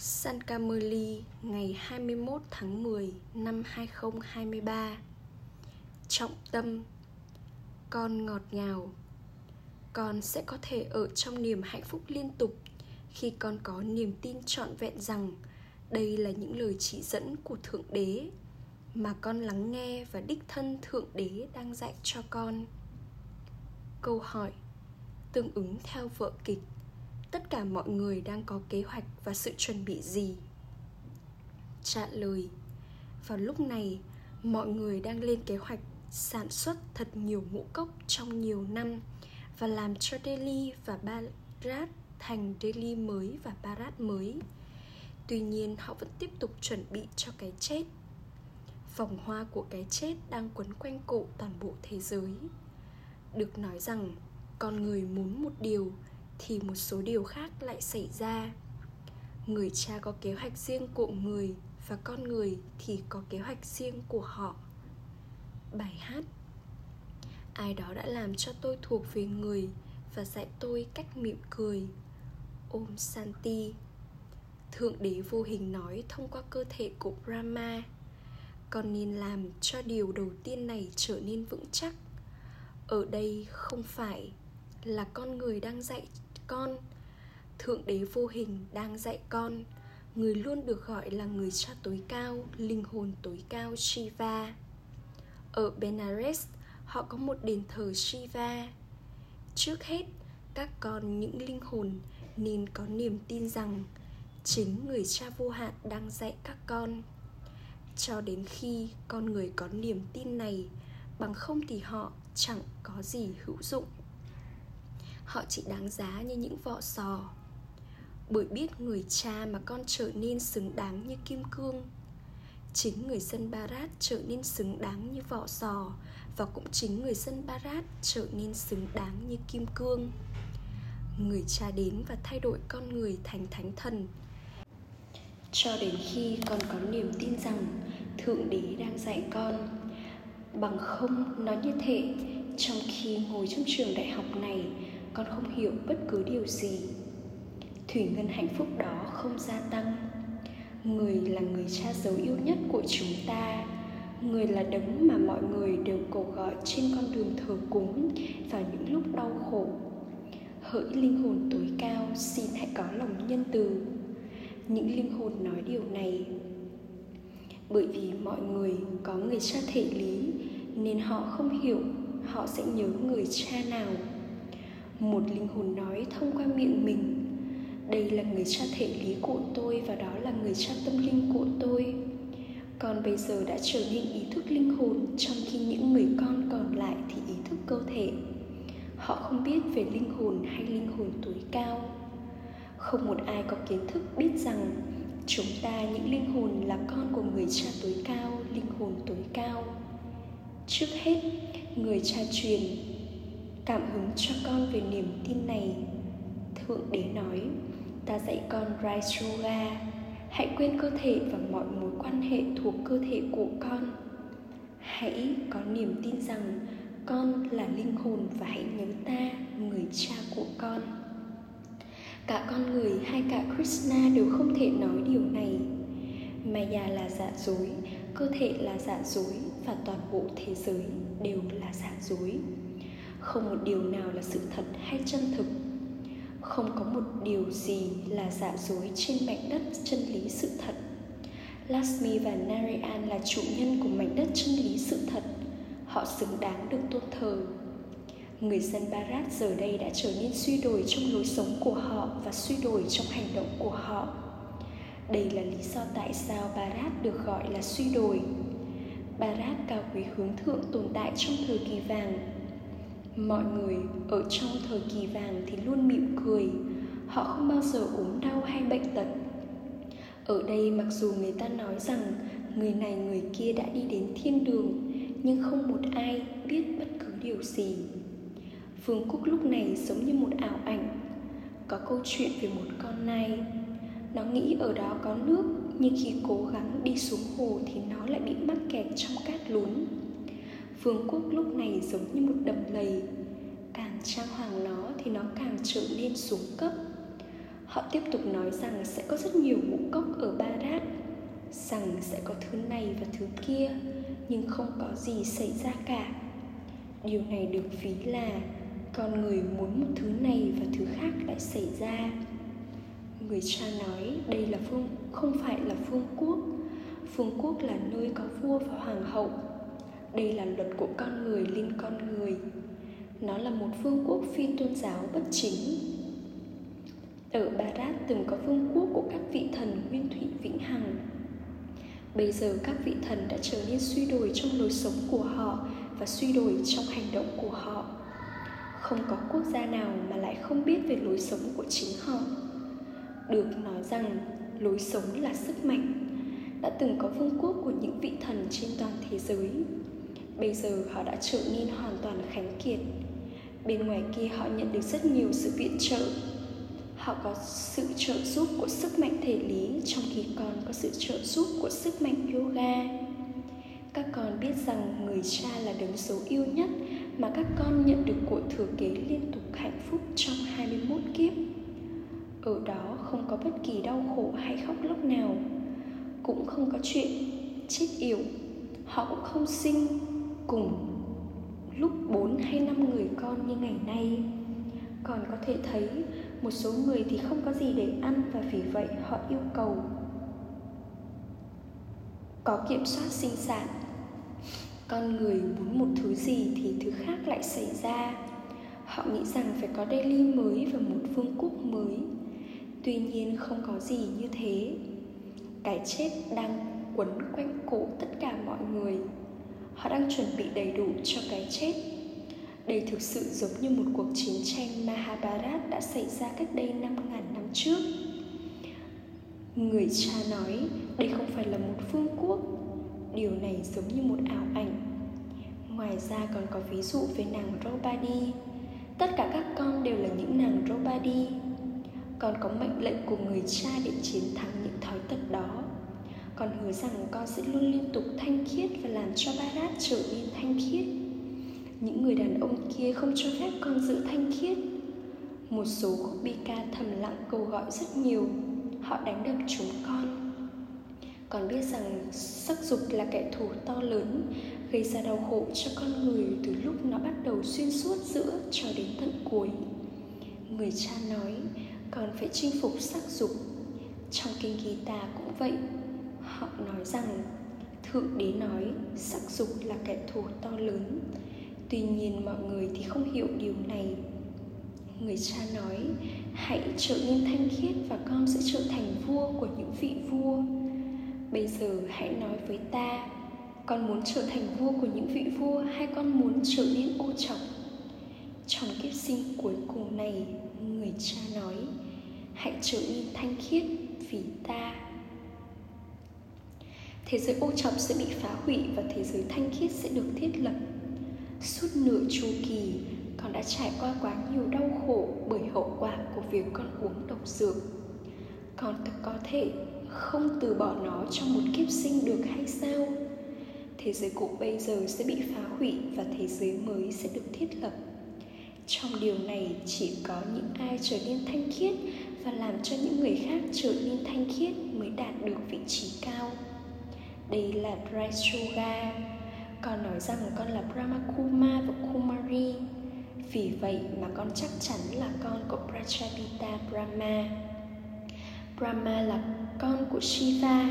San Camoli ngày 21 tháng 10 năm 2023 Trọng tâm, Con ngọt ngào. Con sẽ có thể ở trong niềm hạnh phúc liên tục khi con có niềm tin trọn vẹn rằng đây là những lời chỉ dẫn của Thượng Đế mà con lắng nghe và đích thân Thượng Đế đang dạy cho con. Câu hỏi tương ứng theo vợ kịch tất cả mọi người đang có kế hoạch và sự chuẩn bị gì trả lời, vào lúc này, mọi người đang lên kế hoạch sản xuất thật nhiều ngũ cốc trong nhiều năm và làm cho Delhi và Barat thành Delhi mới và Barat mới. Tuy nhiên, họ vẫn tiếp tục chuẩn bị cho cái chết. Vòng hoa của cái chết đang quấn quanh cổ toàn bộ thế giới. Được nói rằng, con người muốn một điều thì một số điều khác lại xảy ra. Người cha có kế hoạch riêng của người và con người thì có kế hoạch riêng của họ. Bài hát, ai đó đã làm cho tôi thuộc về người và dạy tôi cách mỉm cười. Ôm santi thượng đế vô hình nói thông qua cơ thể của brahma, con nên làm cho điều đầu tiên này trở nên vững chắc. Ở đây không phải là con người đang dạy con. Thượng đế vô hình đang dạy con, người luôn được gọi là người cha tối cao, linh hồn tối cao shiva. Ở benares, họ có một đền thờ shiva. Trước hết, các con những linh hồn nên có niềm tin rằng chính người cha vô hạn đang dạy các con. Cho đến khi con người có niềm tin này, bằng không thì họ chẳng có gì hữu dụng họ chỉ đáng giá như những vỏ sò bởi biết người cha mà con trở nên xứng đáng như kim cương chính người dân Barat trở nên xứng đáng như vỏ sò và cũng chính người dân Barat trở nên xứng đáng như kim cương. Người cha đến và thay đổi con người thành thánh thần. Cho đến khi con có niềm tin rằng Thượng Đế đang dạy con. Bằng không nói như thế, trong khi ngồi trong trường đại học này, con không hiểu bất cứ điều gì. Thủy ngân hạnh phúc đó không gia tăng. Người là người cha dấu yêu nhất của chúng ta. Người là đấng mà mọi người đều cầu gọi trên con đường thờ cúng vào những lúc đau khổ. Hỡi linh hồn tối cao, xin hãy có lòng nhân từ. Những linh hồn nói điều này. Bởi vì mọi người có người cha thể lý, nên họ không hiểu họ sẽ nhớ người cha nào một linh hồn nói thông qua miệng mình. Đây là người cha thể lý của tôi và đó là người cha tâm linh của tôi. Con bây giờ đã trở nên ý thức linh hồn, trong khi những người con còn lại thì ý thức cơ thể. Họ không biết về linh hồn hay linh hồn tối cao. Không một ai có kiến thức biết rằng chúng ta, những linh hồn là con của người cha tối cao, linh hồn tối cao. Trước hết, người cha truyền cảm hứng cho con về niềm tin này. Thượng đế nói, ta dạy con rise yoga. Hãy quên cơ thể và mọi mối quan hệ thuộc cơ thể của con. Hãy có niềm tin rằng con là linh hồn và hãy nhớ ta, người cha của con. Cả con người hay cả krishna đều không thể nói điều này. Maya là giả dối, cơ thể là giả dối và toàn bộ thế giới đều là giả dối không một điều nào là sự thật hay chân thực. Không có một điều gì là giả dối trên mảnh đất chân lý sự thật. Lasmi và Narayan là chủ nhân của mảnh đất chân lý sự thật. Họ xứng đáng được tôn thờ. Người dân Barat giờ đây đã trở nên suy đồi trong lối sống của họ và suy đồi trong hành động của họ. Đây là lý do tại sao Barat được gọi là suy đồi. Barat cao quý hướng thượng tồn tại trong thời kỳ vàng mọi người ở trong thời kỳ vàng thì luôn mỉm cười. Họ không bao giờ ốm đau hay bệnh tật. Ở đây mặc dù người ta nói rằng người này người kia đã đi đến thiên đường, nhưng không một ai biết bất cứ điều gì. Vương quốc lúc này giống như một ảo ảnh. Có câu chuyện về một con nai. Nó nghĩ ở đó có nước, nhưng khi cố gắng đi xuống hồ thì nó lại bị mắc kẹt trong cát lún vương quốc lúc này giống như một đầm lầy. Càng trang hoàng nó thì nó càng trở nên xuống cấp. Họ tiếp tục nói rằng sẽ có rất nhiều ngũ cốc ở Barat, Rằng sẽ có thứ này và thứ kia, Nhưng không có gì xảy ra cả. Điều này được ví là Con người muốn một thứ này và thứ khác lại xảy ra. Người cha nói, đây là phương không phải là phương quốc. Phương quốc là nơi có vua và hoàng hậu. Đây là luật của con người lên con người. Nó là một phương quốc phi tôn giáo bất chính. Ở Barat từng có vương quốc của các vị thần nguyên thủy vĩnh hằng. Bây giờ các vị thần đã trở nên suy đồi trong lối sống của họ Và suy đổi trong hành động của họ. Không có quốc gia nào mà lại không biết về lối sống của chính họ. Được nói rằng, lối sống là sức mạnh. Đã từng có vương quốc của những vị thần trên toàn thế giới. Bây giờ họ đã trở nên hoàn toàn khánh kiệt. Bên ngoài kia họ nhận được rất nhiều sự viện trợ. Họ có sự trợ giúp của sức mạnh thể lý trong khi con có sự trợ giúp của sức mạnh yoga. Các con biết rằng người cha là đấng số yêu nhất mà các con nhận được của thừa kế liên tục hạnh phúc trong 21 kiếp. Ở đó không có bất kỳ đau khổ hay khóc lóc nào, cũng không có chuyện chết yểu, họ cũng không sinh cùng lúc bốn hay năm người con như ngày nay. Còn có thể thấy, một số người thì không có gì để ăn và vì vậy họ yêu cầu có kiểm soát sinh sản. Con người muốn một thứ gì thì thứ khác lại xảy ra. Họ nghĩ rằng phải có Delhi mới và một vương quốc mới. Tuy nhiên không có gì như thế. Cái chết đang quấn quanh cổ tất cả mọi người họ đang chuẩn bị đầy đủ cho cái chết đây thực sự giống như một cuộc chiến tranh Mahabharat đã xảy ra cách đây 5.000 năm trước. Người cha nói đây không phải là một phương quốc, điều này giống như một ảo ảnh. Ngoài ra còn có ví dụ về nàng Robadi. Tất cả các con đều là những nàng Robadi. Còn có mệnh lệnh của người cha để chiến thắng những thói tật đó còn hứa rằng con sẽ luôn liên tục thanh khiết và làm cho Bharat trở nên thanh khiết. Những người đàn ông kia không cho phép con giữ thanh khiết. Một số khúc bi ca thầm lặng cầu gọi rất nhiều. Họ đánh đập chúng con. Con biết rằng sắc dục là kẻ thù to lớn, gây ra đau khổ cho con người từ lúc nó bắt đầu xuyên suốt giữa cho đến tận cuối. Người cha nói, con phải chinh phục sắc dục. Trong kinh Gita cũng vậy họ nói rằng, thượng đế nói, sắc dục là kẻ thù to lớn. Tuy nhiên mọi người thì không hiểu điều này. Người cha nói, hãy trở nên thanh khiết và con sẽ trở thành vua của những vị vua. Bây giờ hãy nói với ta, con muốn trở thành vua của những vị vua hay con muốn trở nên ô trọng? Trong kiếp sinh cuối cùng này, người cha nói, hãy trở nên thanh khiết vì ta thế giới ô trọng sẽ bị phá hủy và thế giới thanh khiết sẽ được thiết lập Suốt nửa chu kỳ, con đã trải qua quá nhiều đau khổ bởi hậu quả của việc con uống độc dược. Con thật có thể không từ bỏ nó trong một kiếp sinh được hay sao? Thế giới cũ bây giờ sẽ bị phá hủy và thế giới mới sẽ được thiết lập. Trong điều này chỉ có những ai trở nên thanh khiết và làm cho những người khác trở nên thanh khiết mới đạt được vị trí cao. Đây là Dry con nói rằng con là Brahmakuma và Kumari. Vì vậy mà con chắc chắn là con của Prachapita Brahma. Brahma là con của Shiva.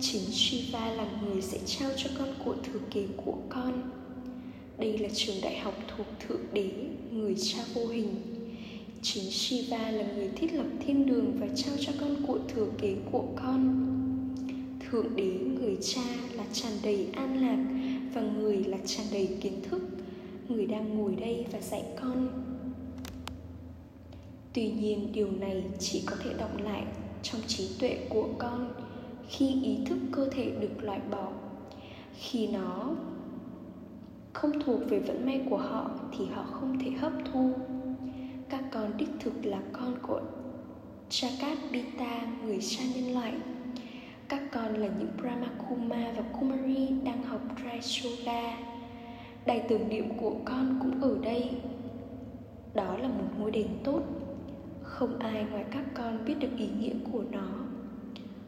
Chính Shiva là người sẽ trao cho con của thừa kế của con. Đây là trường đại học thuộc Thượng Đế, người cha vô hình. Chính Shiva là người thiết lập thiên đường và trao cho con của thừa kế của con. Thượng Đế, người cha là tràn đầy an lạc và người là tràn đầy kiến thức. Người đang ngồi đây và dạy con. Tuy nhiên điều này chỉ có thể động lại trong trí tuệ của con khi ý thức cơ thể được loại bỏ. Khi nó không thuộc về vận may của họ thì họ không thể hấp thu. Các con đích thực là con của Jagat Bita, người cha nhân loại các con là những Brahma Kuma và Kumari đang học Dry Yoga. Đài tưởng niệm của con cũng ở đây. Đó là một ngôi đền tốt. không ai ngoài các con biết được ý nghĩa của nó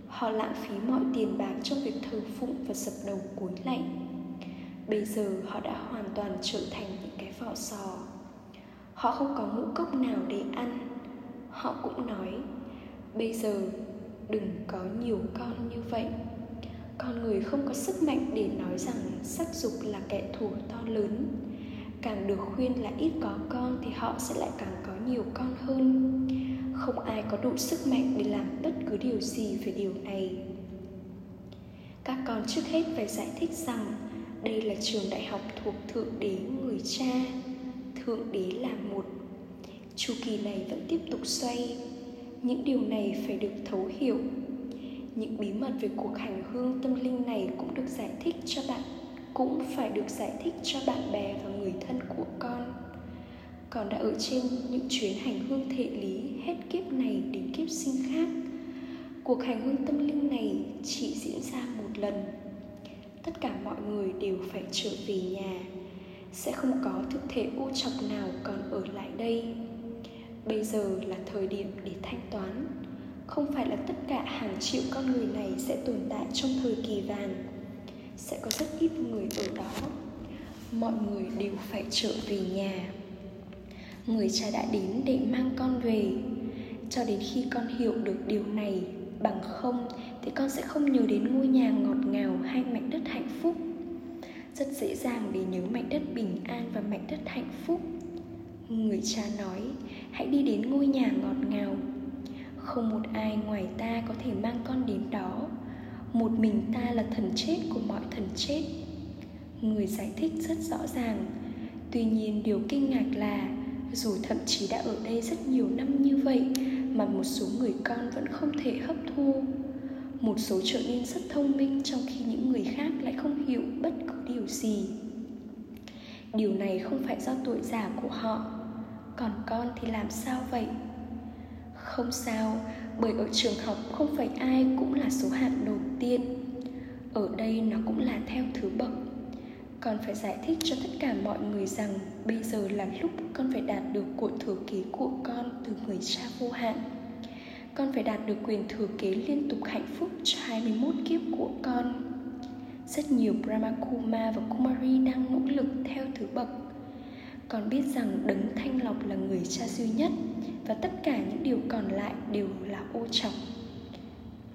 họ lãng phí mọi tiền bạc trong việc thờ phụng và sập đầu cúi lạy bây giờ họ đã hoàn toàn trở thành những cái vỏ sò họ không có ngũ cốc nào để ăn họ cũng nói, bây giờ đừng có nhiều con như vậy. Con người không có sức mạnh để nói rằng sắc dục là kẻ thù to lớn. Càng được khuyên là ít có con thì họ sẽ lại càng có nhiều con hơn. Không ai có đủ sức mạnh để làm bất cứ điều gì về điều này. Các con trước hết phải giải thích rằng đây là trường đại học thuộc thượng đế người cha, thượng đế là một. Chu kỳ này vẫn tiếp tục xoay những điều này phải được thấu hiểu. Những bí mật về cuộc hành hương tâm linh này cũng được giải thích cho bạn, cũng phải được giải thích cho bạn bè và người thân của con. Con đã ở trên những chuyến hành hương thể lý hết kiếp này đến kiếp sinh khác. Cuộc hành hương tâm linh này chỉ diễn ra một lần. Tất cả mọi người đều phải trở về nhà. Sẽ không có thực thể u trọc nào còn ở lại đây bây giờ là thời điểm để thanh toán. Không phải là tất cả hàng triệu con người này sẽ tồn tại trong thời kỳ vàng. Sẽ có rất ít người ở đó. Mọi người đều phải trở về nhà. Người cha đã đến để mang con về. Cho đến khi con hiểu được điều này, bằng không thì con sẽ không nhớ đến ngôi nhà ngọt ngào hay mảnh đất hạnh phúc. Rất dễ dàng để nhớ mảnh đất bình an và mảnh đất hạnh phúc người cha nói, hãy đi đến ngôi nhà ngọt ngào. Không một ai ngoài ta có thể mang con đến đó. Một mình ta là thần chết của mọi thần chết. Người giải thích rất rõ ràng. Tuy nhiên điều kinh ngạc là, dù thậm chí đã ở đây rất nhiều năm như vậy, mà một số người con vẫn không thể hấp thu. Một số trở nên rất thông minh trong khi những người khác lại không hiểu bất cứ điều gì điều này không phải do tuổi già của họ. Còn con thì làm sao vậy? Không sao, bởi ở trường học không phải ai cũng là số hạng đầu tiên. Ở đây nó cũng là theo thứ bậc. Con phải giải thích cho tất cả mọi người rằng bây giờ là lúc con phải đạt được của thừa kế của con từ người cha vô hạn. Con phải đạt được quyền thừa kế liên tục hạnh phúc cho 21 kiếp của con. Rất nhiều Brahma Kuma và Kumari đang nỗ lực theo thứ bậc. còn biết rằng đấng thanh lọc là người cha duy nhất và tất cả những điều còn lại đều là ô trọc.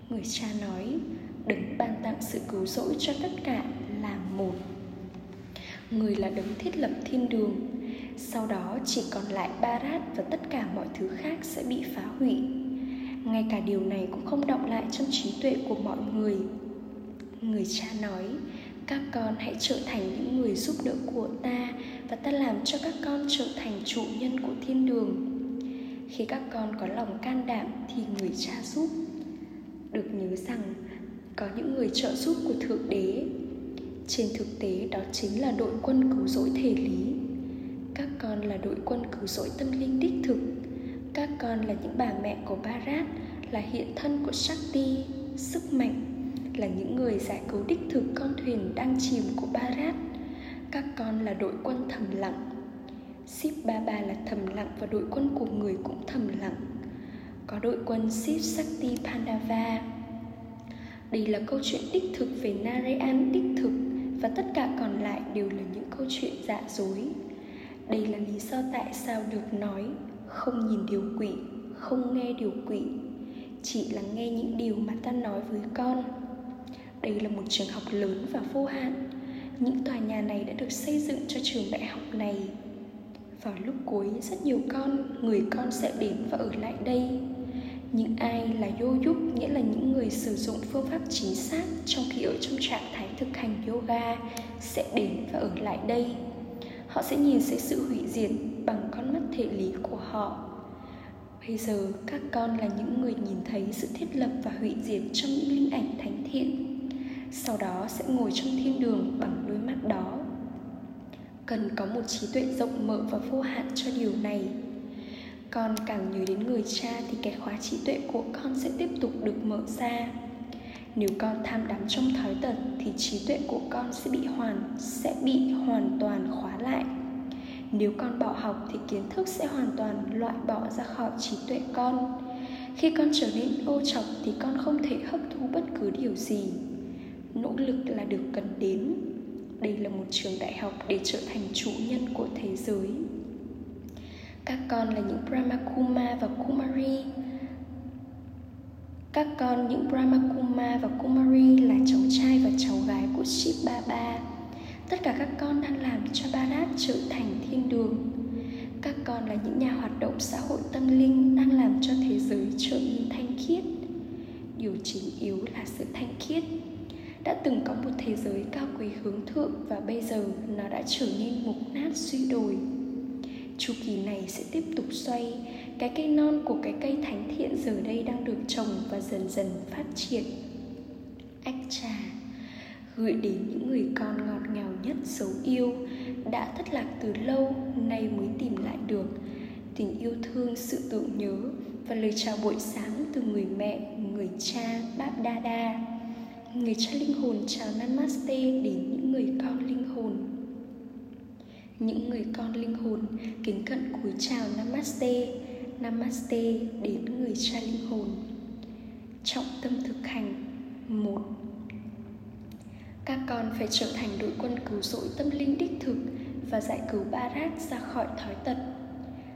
Người cha nói, đấng ban tặng sự cứu rỗi cho tất cả là một. Người là đấng thiết lập thiên đường, sau đó chỉ còn lại Barat và tất cả mọi thứ khác sẽ bị phá hủy ngay cả điều này cũng không động lại trong trí tuệ của mọi người người cha nói các con hãy trở thành những người giúp đỡ của ta và ta làm cho các con trở thành chủ nhân của thiên đường. Khi các con có lòng can đảm thì người cha giúp. Được nhớ rằng có những người trợ giúp của thượng đế. Trên thực tế đó chính là đội quân cứu rỗi thể lý. Các con là đội quân cứu rỗi tâm linh đích thực. Các con là những bà mẹ của Barat là hiện thân của Shakti, sức mạnh là những người giải cứu đích thực con thuyền đang chìm của Barat. Các con là đội quân thầm lặng. Sip Baba là thầm lặng và đội quân của người cũng thầm lặng. Có đội quân Sip Sakti Pandava. Đây là câu chuyện đích thực về Narayan đích thực và tất cả còn lại đều là những câu chuyện dạ dối. Đây là lý do tại sao được nói không nhìn điều quỷ, không nghe điều quỷ chỉ là nghe những điều mà ta nói với con đây là một trường học lớn và vô hạn. Những tòa nhà này đã được xây dựng cho trường đại học này. Vào lúc cuối, rất nhiều con, người con sẽ đến và ở lại đây. Những ai là vô giúp nghĩa là những người sử dụng phương pháp chính xác trong khi ở trong trạng thái thực hành yoga sẽ đến và ở lại đây. Họ sẽ nhìn thấy sự hủy diệt bằng con mắt thể lý của họ. Bây giờ, các con là những người nhìn thấy sự thiết lập và hủy diệt trong những linh ảnh thánh thiện sau đó sẽ ngồi trong thiên đường bằng đôi mắt đó. Cần có một trí tuệ rộng mở và vô hạn cho điều này. Con càng nhớ đến người cha thì cái khóa trí tuệ của con sẽ tiếp tục được mở ra. Nếu con tham đắm trong thói tật thì trí tuệ của con sẽ bị hoàn, sẽ bị hoàn toàn khóa lại. Nếu con bỏ học thì kiến thức sẽ hoàn toàn loại bỏ ra khỏi trí tuệ con. Khi con trở nên ô trọc thì con không thể hấp thu bất cứ điều gì nỗ lực là được cần đến. Đây là một trường đại học để trở thành chủ nhân của thế giới. Các con là những brahma và kumari. Các con, những brahma và kumari là cháu trai và cháu gái của ship baba. Tất cả các con đang làm cho Bharat trở thành thiên đường. Các con là những nhà hoạt động xã hội tâm linh đang làm cho thế giới trở nên thanh khiết. Điều chính yếu là sự thanh khiết đã từng có một thế giới cao quý hướng thượng và bây giờ nó đã trở nên mục nát suy đồi. Chu kỳ này sẽ tiếp tục xoay, cái cây non của cái cây thánh thiện giờ đây đang được trồng và dần dần phát triển. Ách trà gửi đến những người con ngọt ngào nhất dấu yêu, đã thất lạc từ lâu, nay mới tìm lại được. Tình yêu thương, sự tưởng nhớ và lời chào buổi sáng từ người mẹ, người cha báp đa người cha linh hồn chào namaste đến những người con linh hồn những người con linh hồn kính cận cúi chào namaste namaste đến người cha linh hồn trọng tâm thực hành một, các con phải trở thành đội quân cứu rỗi tâm linh đích thực và giải cứu Barat ra khỏi thói tật.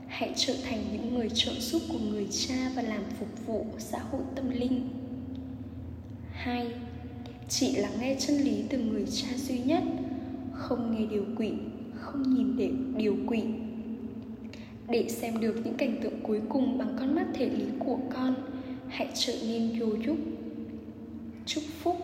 Hãy trở thành những người trợ giúp của người cha và làm phục vụ xã hội tâm linh. 2. Chị lắng nghe chân lý từ người cha duy nhất, không nghe điều quỷ, không nhìn để điều quỷ. Để xem được những cảnh tượng cuối cùng bằng con mắt thể lý của con, hãy trở nên vô dục. Chúc phúc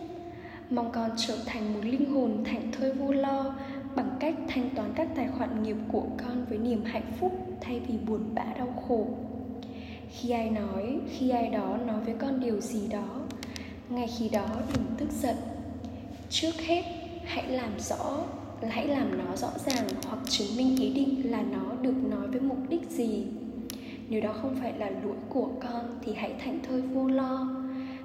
mong con trở thành một linh hồn thảnh thơi vô lo bằng cách thanh toán các tài khoản nghiệp của con với niềm hạnh phúc thay vì buồn bã đau khổ khi ai nói khi ai đó nói với con điều gì đó ngay khi đó đừng tức giận. Trước hết hãy làm rõ hãy làm nó rõ ràng hoặc chứng minh ý định là nó được nói với mục đích gì. Nếu đó không phải là lỗi của con thì hãy thảnh thơi vô lo.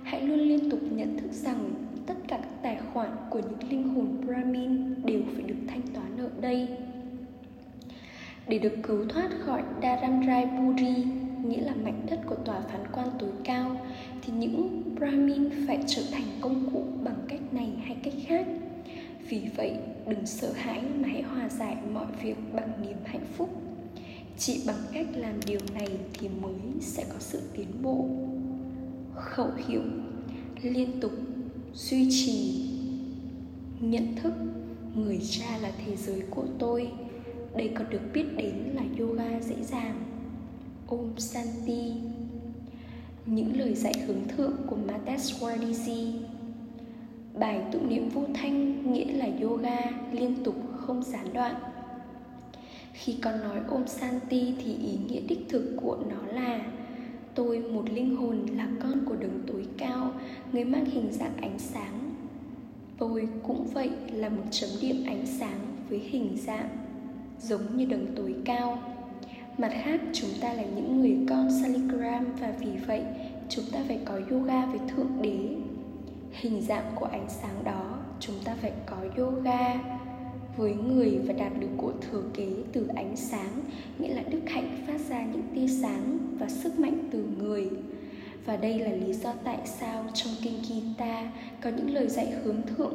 Hãy luôn liên tục nhận thức rằng tất cả các tài khoản của những linh hồn Brahmin đều phải được thanh toán ở đây. Để được cứu thoát khỏi Dharamrai Puri, nghĩa là mảnh đất của tòa phán quan tối cao, thì những Brahmin phải trở thành công cụ bằng cách này hay cách khác. Vì vậy, đừng sợ hãi mà hãy hòa giải mọi việc bằng niềm hạnh phúc. Chỉ bằng cách làm điều này thì mới sẽ có sự tiến bộ. Khẩu hiệu liên tục duy trì nhận thức người cha là thế giới của tôi đây còn được biết đến là yoga dễ dàng om santi những lời dạy hướng thượng của Mateswariji Bài tụng niệm vô thanh nghĩa là yoga liên tục không gián đoạn. Khi con nói Om Santi thì ý nghĩa đích thực của nó là, Tôi, một linh hồn là con của đấng tối cao, Người mang hình dạng ánh sáng. Tôi cũng vậy là một chấm điểm ánh sáng với hình dạng, Giống như đấng tối cao. Mặt khác, chúng ta là những người con Saligram Và vì vậy, chúng ta phải có yoga với Thượng Đế. Hình dạng của ánh sáng đó, chúng ta phải có yoga với người và đạt được của thừa kế từ ánh sáng, nghĩa là đức hạnh phát ra những tia sáng và sức mạnh từ người. Và đây là lý do tại sao trong kinh Gita có những lời dạy hướng thượng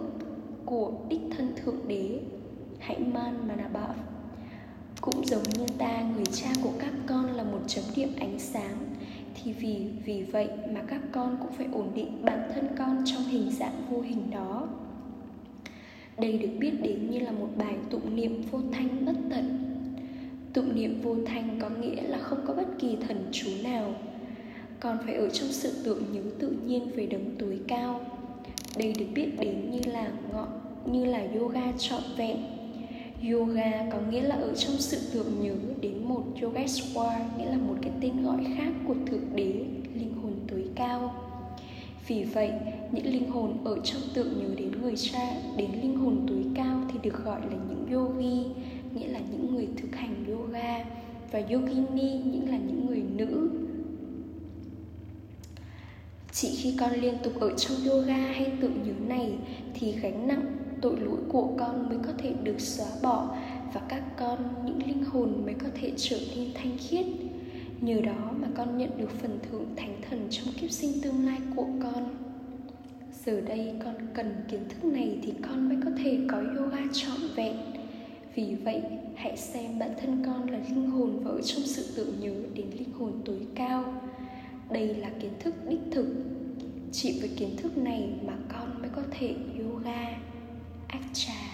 của đích thân thượng đế. Hãy man manabhav cũng giống như ta, người cha của các con là một chấm điểm ánh sáng. Thì vì vì vậy mà các con cũng phải ổn định bản thân con trong hình dạng vô hình đó. Đây được biết đến như là một bài tụng niệm vô thanh bất tận. Tụng niệm vô thanh có nghĩa là không có bất kỳ thần chú nào. Còn phải ở trong sự tưởng nhớ tự nhiên về đấng tối cao. Đây được biết đến như là ngọn như là yoga trọn vẹn yoga có nghĩa là ở trong sự tưởng nhớ đến một yogeshwar nghĩa là một cái tên gọi khác của thượng đế linh hồn tối cao vì vậy, những linh hồn ở trong tượng nhớ đến người cha, đến linh hồn tối cao thì được gọi là những yogi, nghĩa là những người thực hành yoga và yogini những là những người nữ. Chỉ khi con liên tục ở trong yoga hay tượng nhớ này thì gánh nặng tội lỗi của con mới có thể được xóa bỏ và các con, những linh hồn mới có thể trở nên thanh khiết. Nhờ đó mà con nhận được phần thưởng thánh thần trong kiếp sinh tương lai của con. Giờ đây con cần kiến thức này thì con mới có thể có yoga trọn vẹn. Vì vậy, hãy xem bản thân con là linh hồn và ở trong sự tưởng nhớ đến linh hồn tối cao. Đây là kiến thức đích thực. Chỉ với kiến thức này mà con mới có thể yoga. chat.